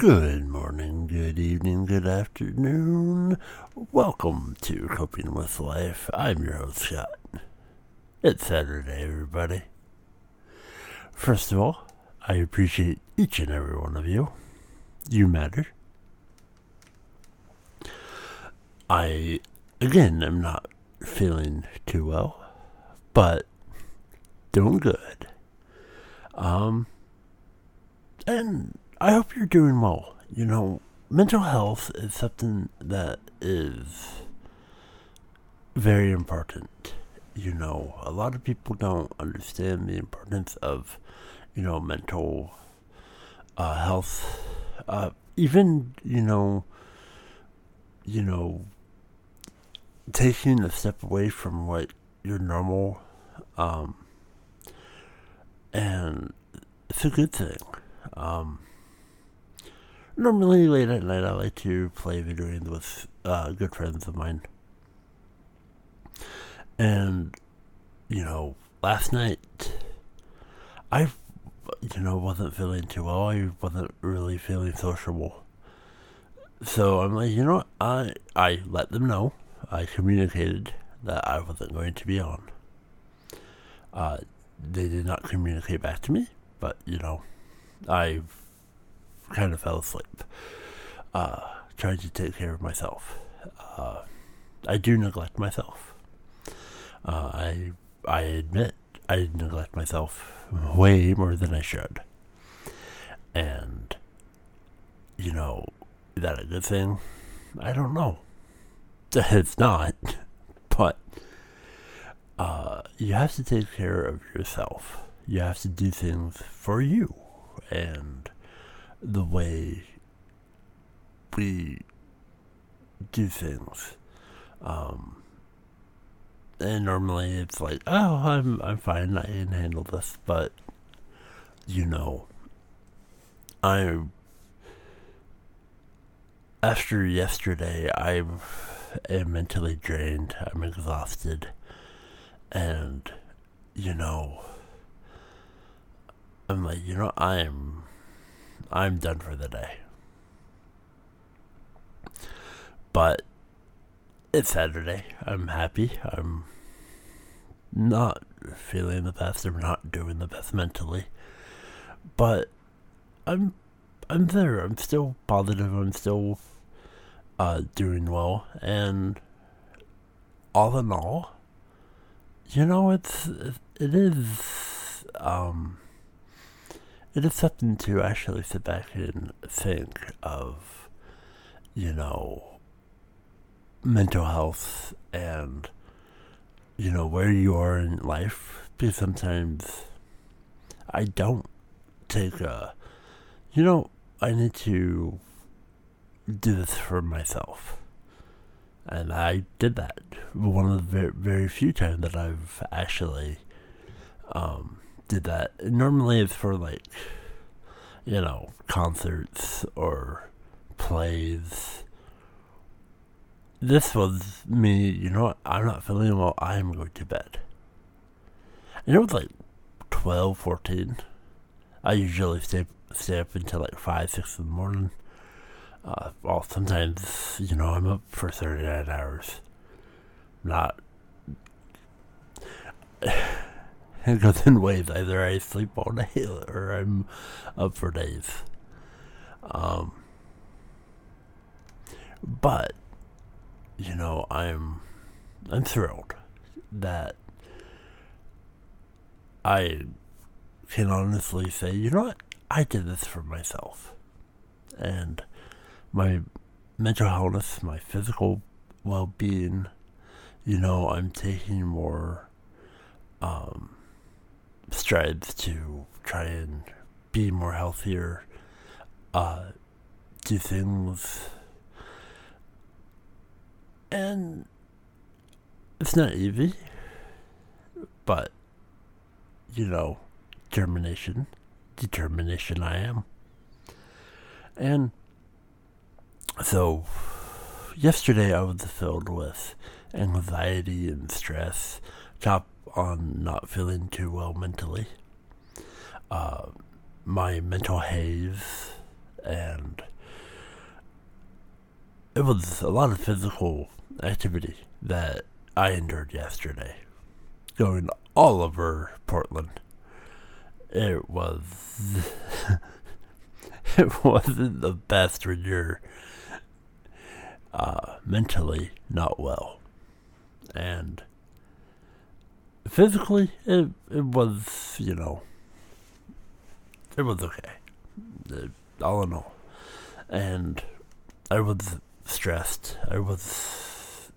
Good morning, good evening, good afternoon. Welcome to Coping with Life. I'm your host, Scott. It's Saturday, everybody. First of all, I appreciate each and every one of you. You matter. I, again, am not feeling too well, but doing good. Um, and I hope you're doing well. You know, mental health is something that is very important. You know, a lot of people don't understand the importance of, you know, mental uh, health. Uh, even, you know, you know, taking a step away from what your normal, um, and it's a good thing. Um, normally late at night I like to play video games with uh, good friends of mine. And, you know, last night I, you know, wasn't feeling too well. I wasn't really feeling sociable. So I'm like, you know what? I, I let them know. I communicated that I wasn't going to be on. Uh, they did not communicate back to me, but, you know, I kind of fell asleep. Uh, trying to take care of myself. Uh, I do neglect myself. Uh, I I admit I neglect myself way more than I should. And you know, is that a good thing? I don't know. It's not, but uh, you have to take care of yourself. You have to do things for you, and the way we do things. Um, and normally it's like, oh, I'm I'm fine, I can handle this, but you know, I after yesterday, I am mentally drained. I'm exhausted, and you know, I'm like, you know, I'm I'm done for the day. But it's Saturday. I'm happy. I'm not feeling the best. I'm not doing the best mentally. But I'm I'm there. I'm still positive. I'm still uh, doing well. And all in all, you know, it's it is um it is something to actually sit back and think of, you know, mental health and, you know, where you are in life. Because sometimes I don't take a, you know, I need to do this for myself. And I did that. One of the very, very few times that I've actually um, did that. Normally it's for like, you know, concerts or plays. This was me, you know what, I'm not feeling well, I'm going to bed. And it was like 12, 14. I usually stay, stay up until like 5, 6 in the morning. Uh, well, sometimes, you know, I'm up for 39 hours. Not. Goes in waves. Either I sleep all day or I'm up for days. Um, but you know, I'm I'm thrilled that I can honestly say, you know what, I did this for myself, and my mental health, my physical well-being. You know, I'm taking more um, strides to try and be more healthier, uh, do things, and it's not easy, but you know, determination, determination I am. And so, yesterday I was filled with anxiety and stress, top on not feeling too well mentally. Uh, my mental haze and it was a lot of physical activity that I endured yesterday. Going all over Portland. It was. it wasn't the best when you're uh, mentally not well. And physically, it, it was, you know, it was okay. It, all in all. And I was stressed. I was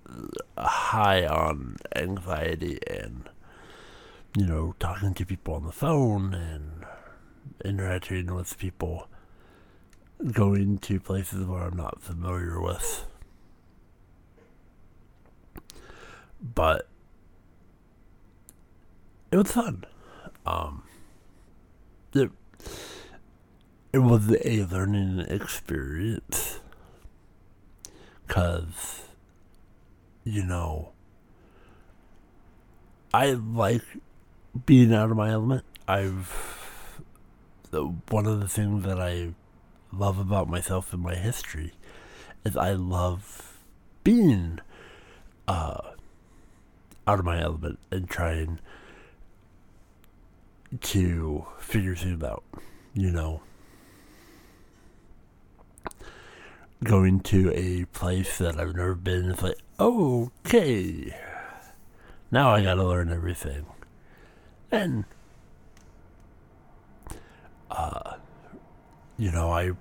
high on anxiety and, you know, talking to people on the phone and interacting with people, going to places where I'm not familiar with. But it was fun. Um, it, it was a learning experience because, you know, I like being out of my element. I've one of the things that I love about myself and my history is I love being uh, out of my element and trying to figure things out, you know. Going to a place that I've never been, it's like, okay, now I gotta learn everything. And, uh, you know, I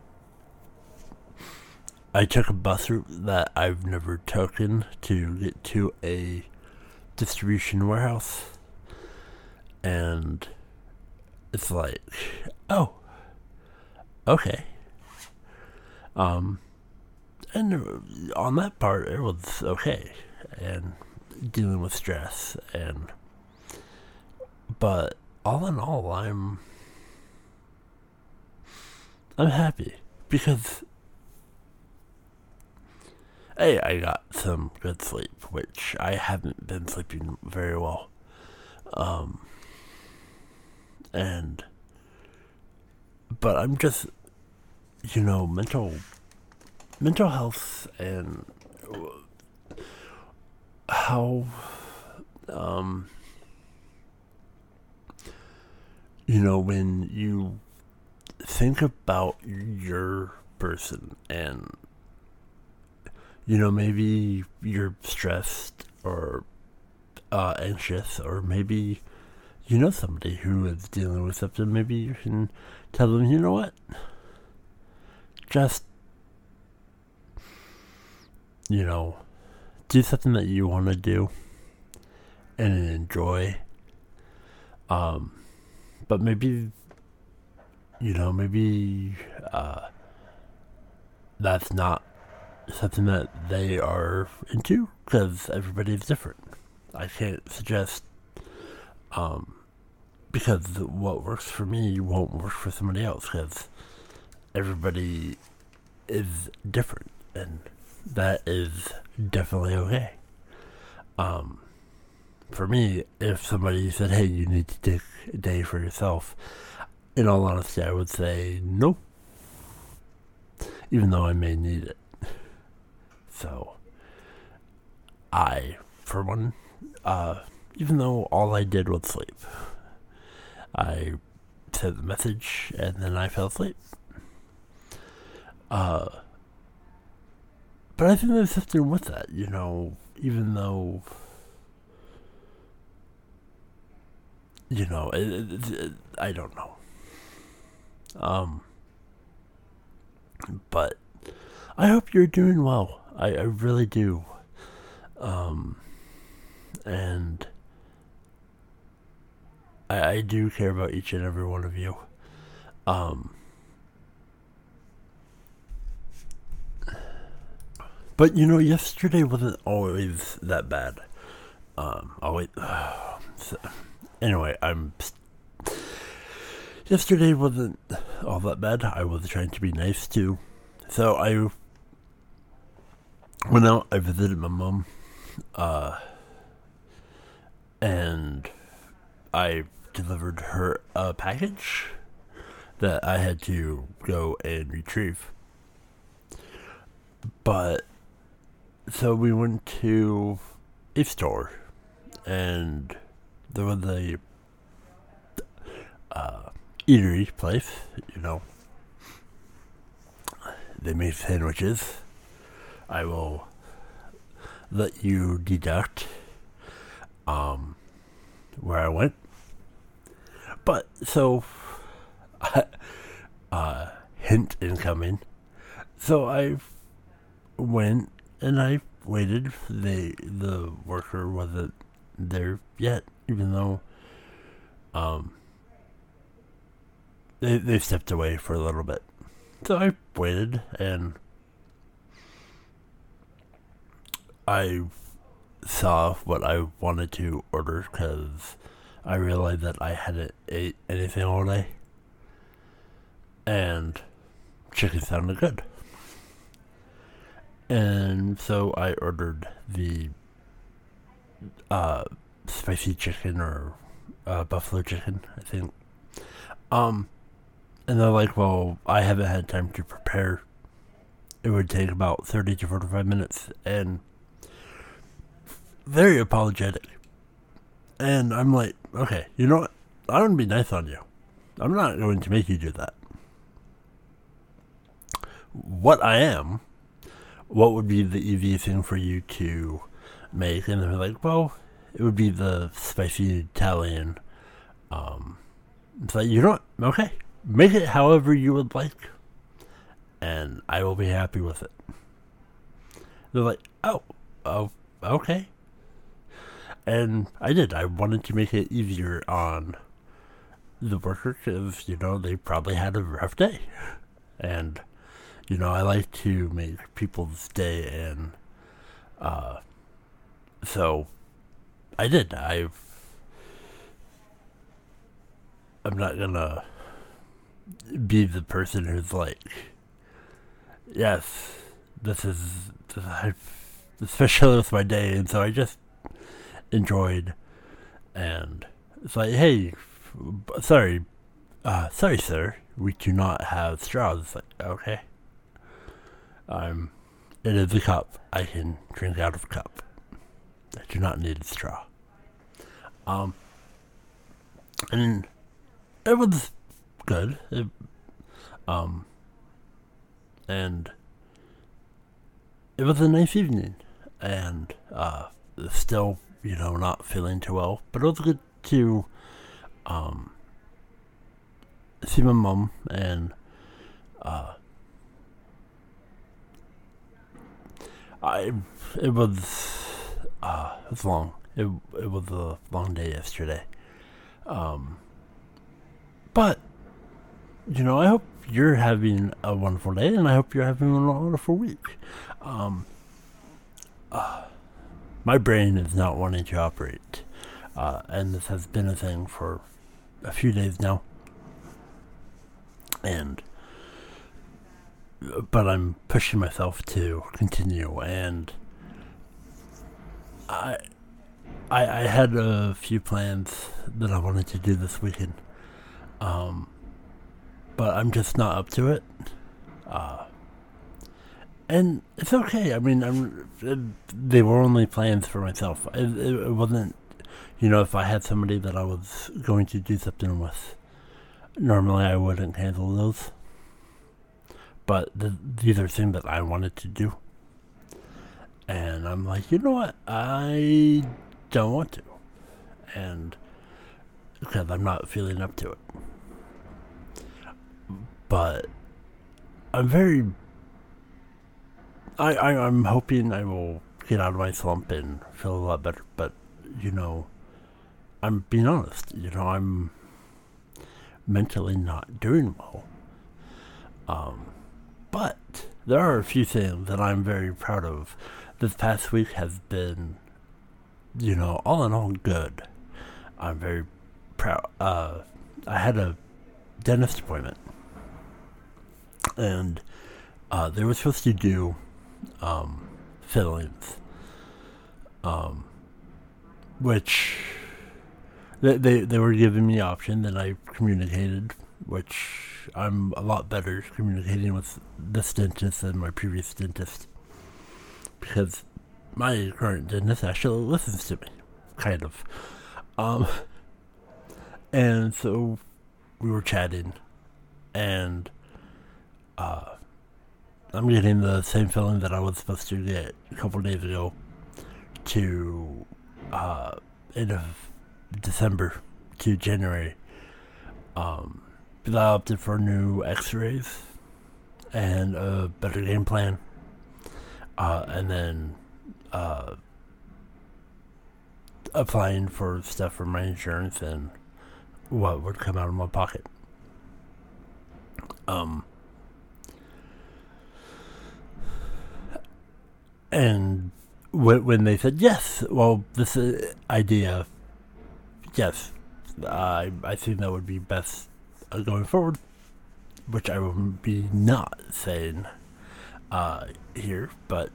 I took a bus route that I've never taken to get to a distribution warehouse. And it's like, oh, okay. Um, and on that part, it was okay, and dealing with stress, and but all in all, I'm I'm happy because hey, I got some good sleep, which I haven't been sleeping very well. Um, and but I'm just you know mental mental health and how um you know when you think about your person and you know maybe you're stressed or uh, anxious or maybe you know somebody who is dealing with something, maybe you can tell them, you know what? Just, you know, do something that you want to do and enjoy. Um, but maybe, you know, maybe uh, that's not something that they are into because everybody's different. I can't suggest um, because what works for me won't work for somebody else because everybody is different and that is definitely okay. Um, for me, if somebody said, hey, you need to take a day for yourself, in all honesty, I would say no. Even though I may need it. So, I, for one, uh, even though all I did was sleep. I sent the message and then I fell asleep. Uh, but I think there's something with that, you know, even though, you know, it, it, it, I don't know. Um, but I hope you're doing well. I, I really do. Um, and I, I do care about each and every one of you. Um, but you know, yesterday wasn't always that bad. Um, oh wait. So, anyway, I'm. Yesterday wasn't all that bad. I was trying to be nice too. So I went out, I visited my mom, uh, and I delivered her a package that I had to go and retrieve. But so we went to a store, and there was a uh, eatery place, you know. They made sandwiches. I will let you deduct um, where I went. But so, uh, hint incoming. So I went and I waited. The the worker wasn't there yet, even though um they they stepped away for a little bit. So I waited and I saw what I wanted to order because I realized that I hadn't ate anything all day. And chicken sounded good. And so I ordered the uh, spicy chicken or uh, buffalo chicken, I think. Um, and they're like, well, I haven't had time to prepare. It would take about 30 to 45 minutes. And very apologetic. And I'm like, okay, you know what? I want to be nice on you. I'm not going to make you do that. What I am, what would be the easiest thing for you to make? And they're like, well, it would be the spicy Italian. Um, it's like, you know what? Okay, make it however you would like, and I will be happy with it. They're like, oh, oh, okay. And I did. I wanted to make it easier on the worker because, you know, they probably had a rough day. And, you know, I like to make people's day and, uh, so I did. I've, I'm not gonna be the person who's like, yes, this is, especially with my day, and so I just enjoyed, and it's like, hey, sorry, uh, sorry, sir, we do not have straws. Like, okay, um, it is a cup. I can drink out of a cup. I do not need a straw. Um, and it was good. It, um, and it was a nice evening, and uh, still you know, not feeling too well. But it was good to um, see my mom and uh, I. It was uh, it was long. It it was a long day yesterday. Um, but you know, I hope you're having a wonderful day, and I hope you're having a wonderful week. Um, uh, my brain is not wanting to operate. Uh, and this has been a thing for a few days now. And, but I'm pushing myself to continue. And I, I, I had a few plans that I wanted to do this weekend. Um, but I'm just not up to it. Uh, and it's okay. I mean, I'm, it, they were only plans for myself. It, it, it, wasn't, you know, if I had somebody that I was going to do something with, normally I wouldn't handle those. But the, these are things that I wanted to do. And I'm like, you know what? I don't want to. And because I'm not feeling up to it. But I'm very I, I I'm hoping I will get out of my slump and feel a lot better. But you know, I'm being honest. You know, I'm mentally not doing well. Um, but there are a few things that I'm very proud of. This past week has been, you know, all in all good. I'm very proud. Uh, I had a dentist appointment, and uh, they were supposed to do um, fillings, um, which they, they they were giving me option, and I communicated, which I'm a lot better communicating with this dentist than my previous dentist because my current dentist actually listens to me, kind of. Um, and so we were chatting, and uh, I'm getting the same feeling that I was supposed to get a couple days ago to uh, end of December to January. Um, because I opted for new X-rays and a better game plan, uh, and then uh, applying for stuff for my insurance and what would come out of my pocket. Um, and when, when they said yes, well, this uh, idea, yes, I I think that would be best uh, going forward, which I will be not saying uh, here, but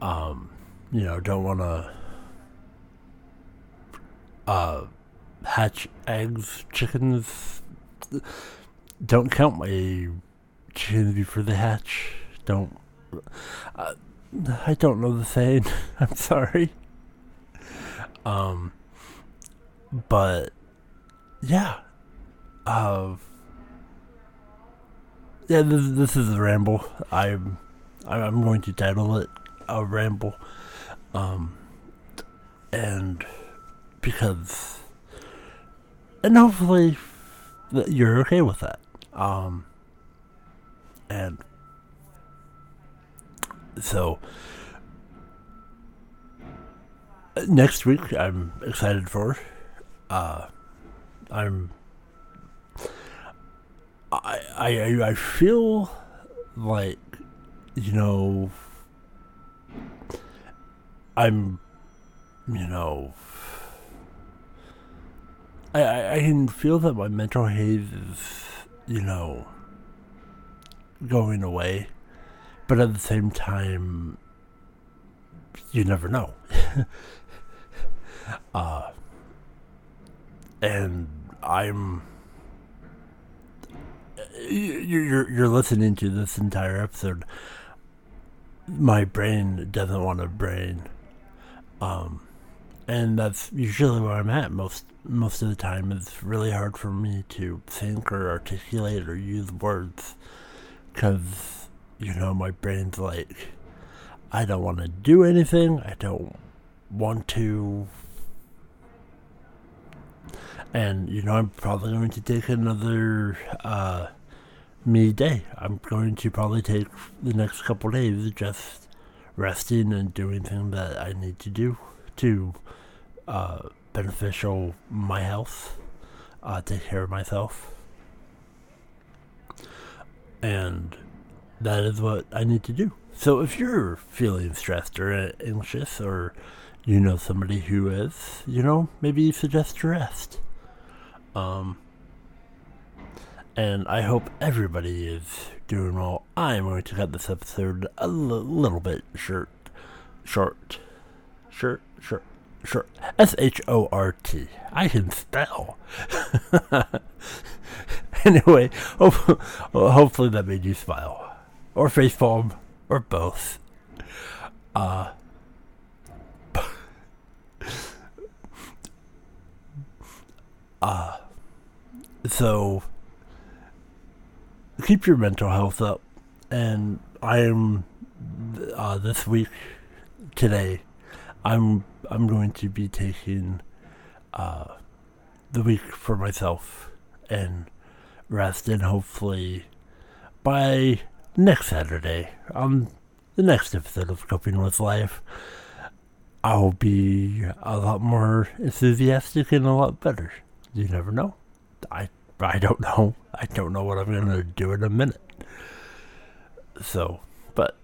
um, you know, don't want to uh, hatch eggs, chickens. Don't count my chickens before they hatch. Don't. Uh, I don't know the saying. I'm sorry. Um, but yeah, uh, yeah. This this is a ramble. I'm I'm going to title it a ramble. Um, and because, and hopefully you're okay with that. Um, and so next week I'm excited for. Uh, I'm. I, I I feel like you know I'm you know I, I can feel that my mental haze is you know going away but at the same time, you never know. uh, and I'm. You're you're listening to this entire episode. My brain doesn't want to brain, um, and that's usually where I'm at most most of the time. It's really hard for me to think or articulate or use words because you know, my brain's like, I don't want to do anything. I don't want to. And, you know, I'm probably going to take another uh, me day. I'm going to probably take the next couple days just resting and doing things that I need to do to uh, beneficial my health, uh, take care of myself. And that is what I need to do. So if you're feeling stressed or anxious or you know somebody who is, you know, maybe suggest rest. Um, and I hope everybody is doing well. I'm going to cut this episode a l- little bit short, short, short, short, short. S H O R T. I can spell. anyway, hope, hopefully that made you smile or face facepalm, or both. Uh, uh, so keep your mental health up. And I am uh, this week today. I'm I'm going to be taking uh, the week for myself and rest, and hopefully by next Saturday, on the next episode of Coping with Life, I'll be a lot more enthusiastic and a lot better. You never know. I I don't know. I don't know what I'm gonna do in a minute. So, but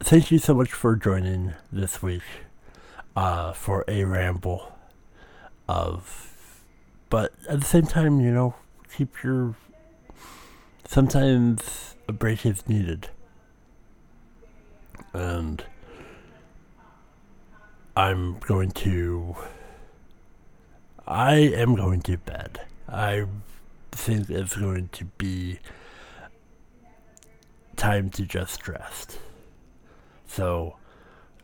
thank you so much for joining this week uh, for a ramble of, but at the same time, you know, keep your sometimes a break is needed. And I'm going to. I am going to bed. I think it's going to be time to just rest. So,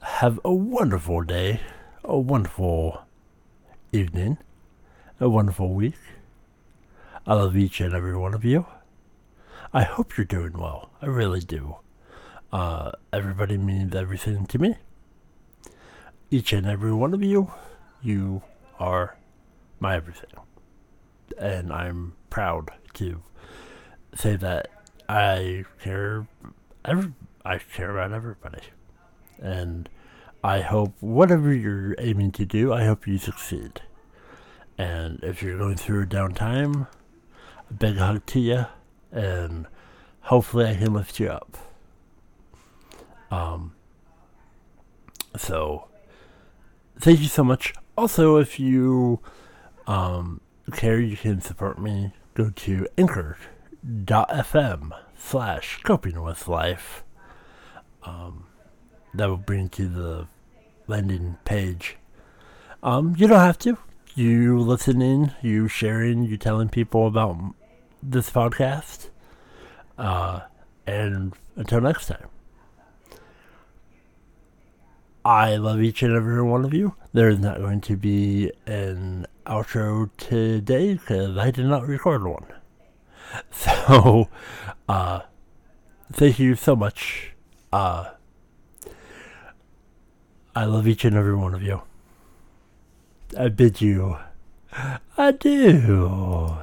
have a wonderful day, a wonderful evening, a wonderful week. I love each and every one of you. I hope you're doing well. I really do. Uh, everybody means everything to me. Each and every one of you, you are my everything. And I'm proud to say that I care every, I care about everybody. And I hope whatever you're aiming to do, I hope you succeed. And if you're going through a down time, a big hug to you, and hopefully I can lift you up. Um, so, thank you so much. Also, if you um, care, you can support me. Go to anchor.fm slash coping with life. Um, that will bring you to the landing page. Um, you don't have to. You listening, you sharing, you telling people about this podcast. Uh, and until next time. I love each and every one of you. There is not going to be an outro today because I did not record one. So, uh, thank you so much. Uh, I love each and every one of you. I bid you adieu.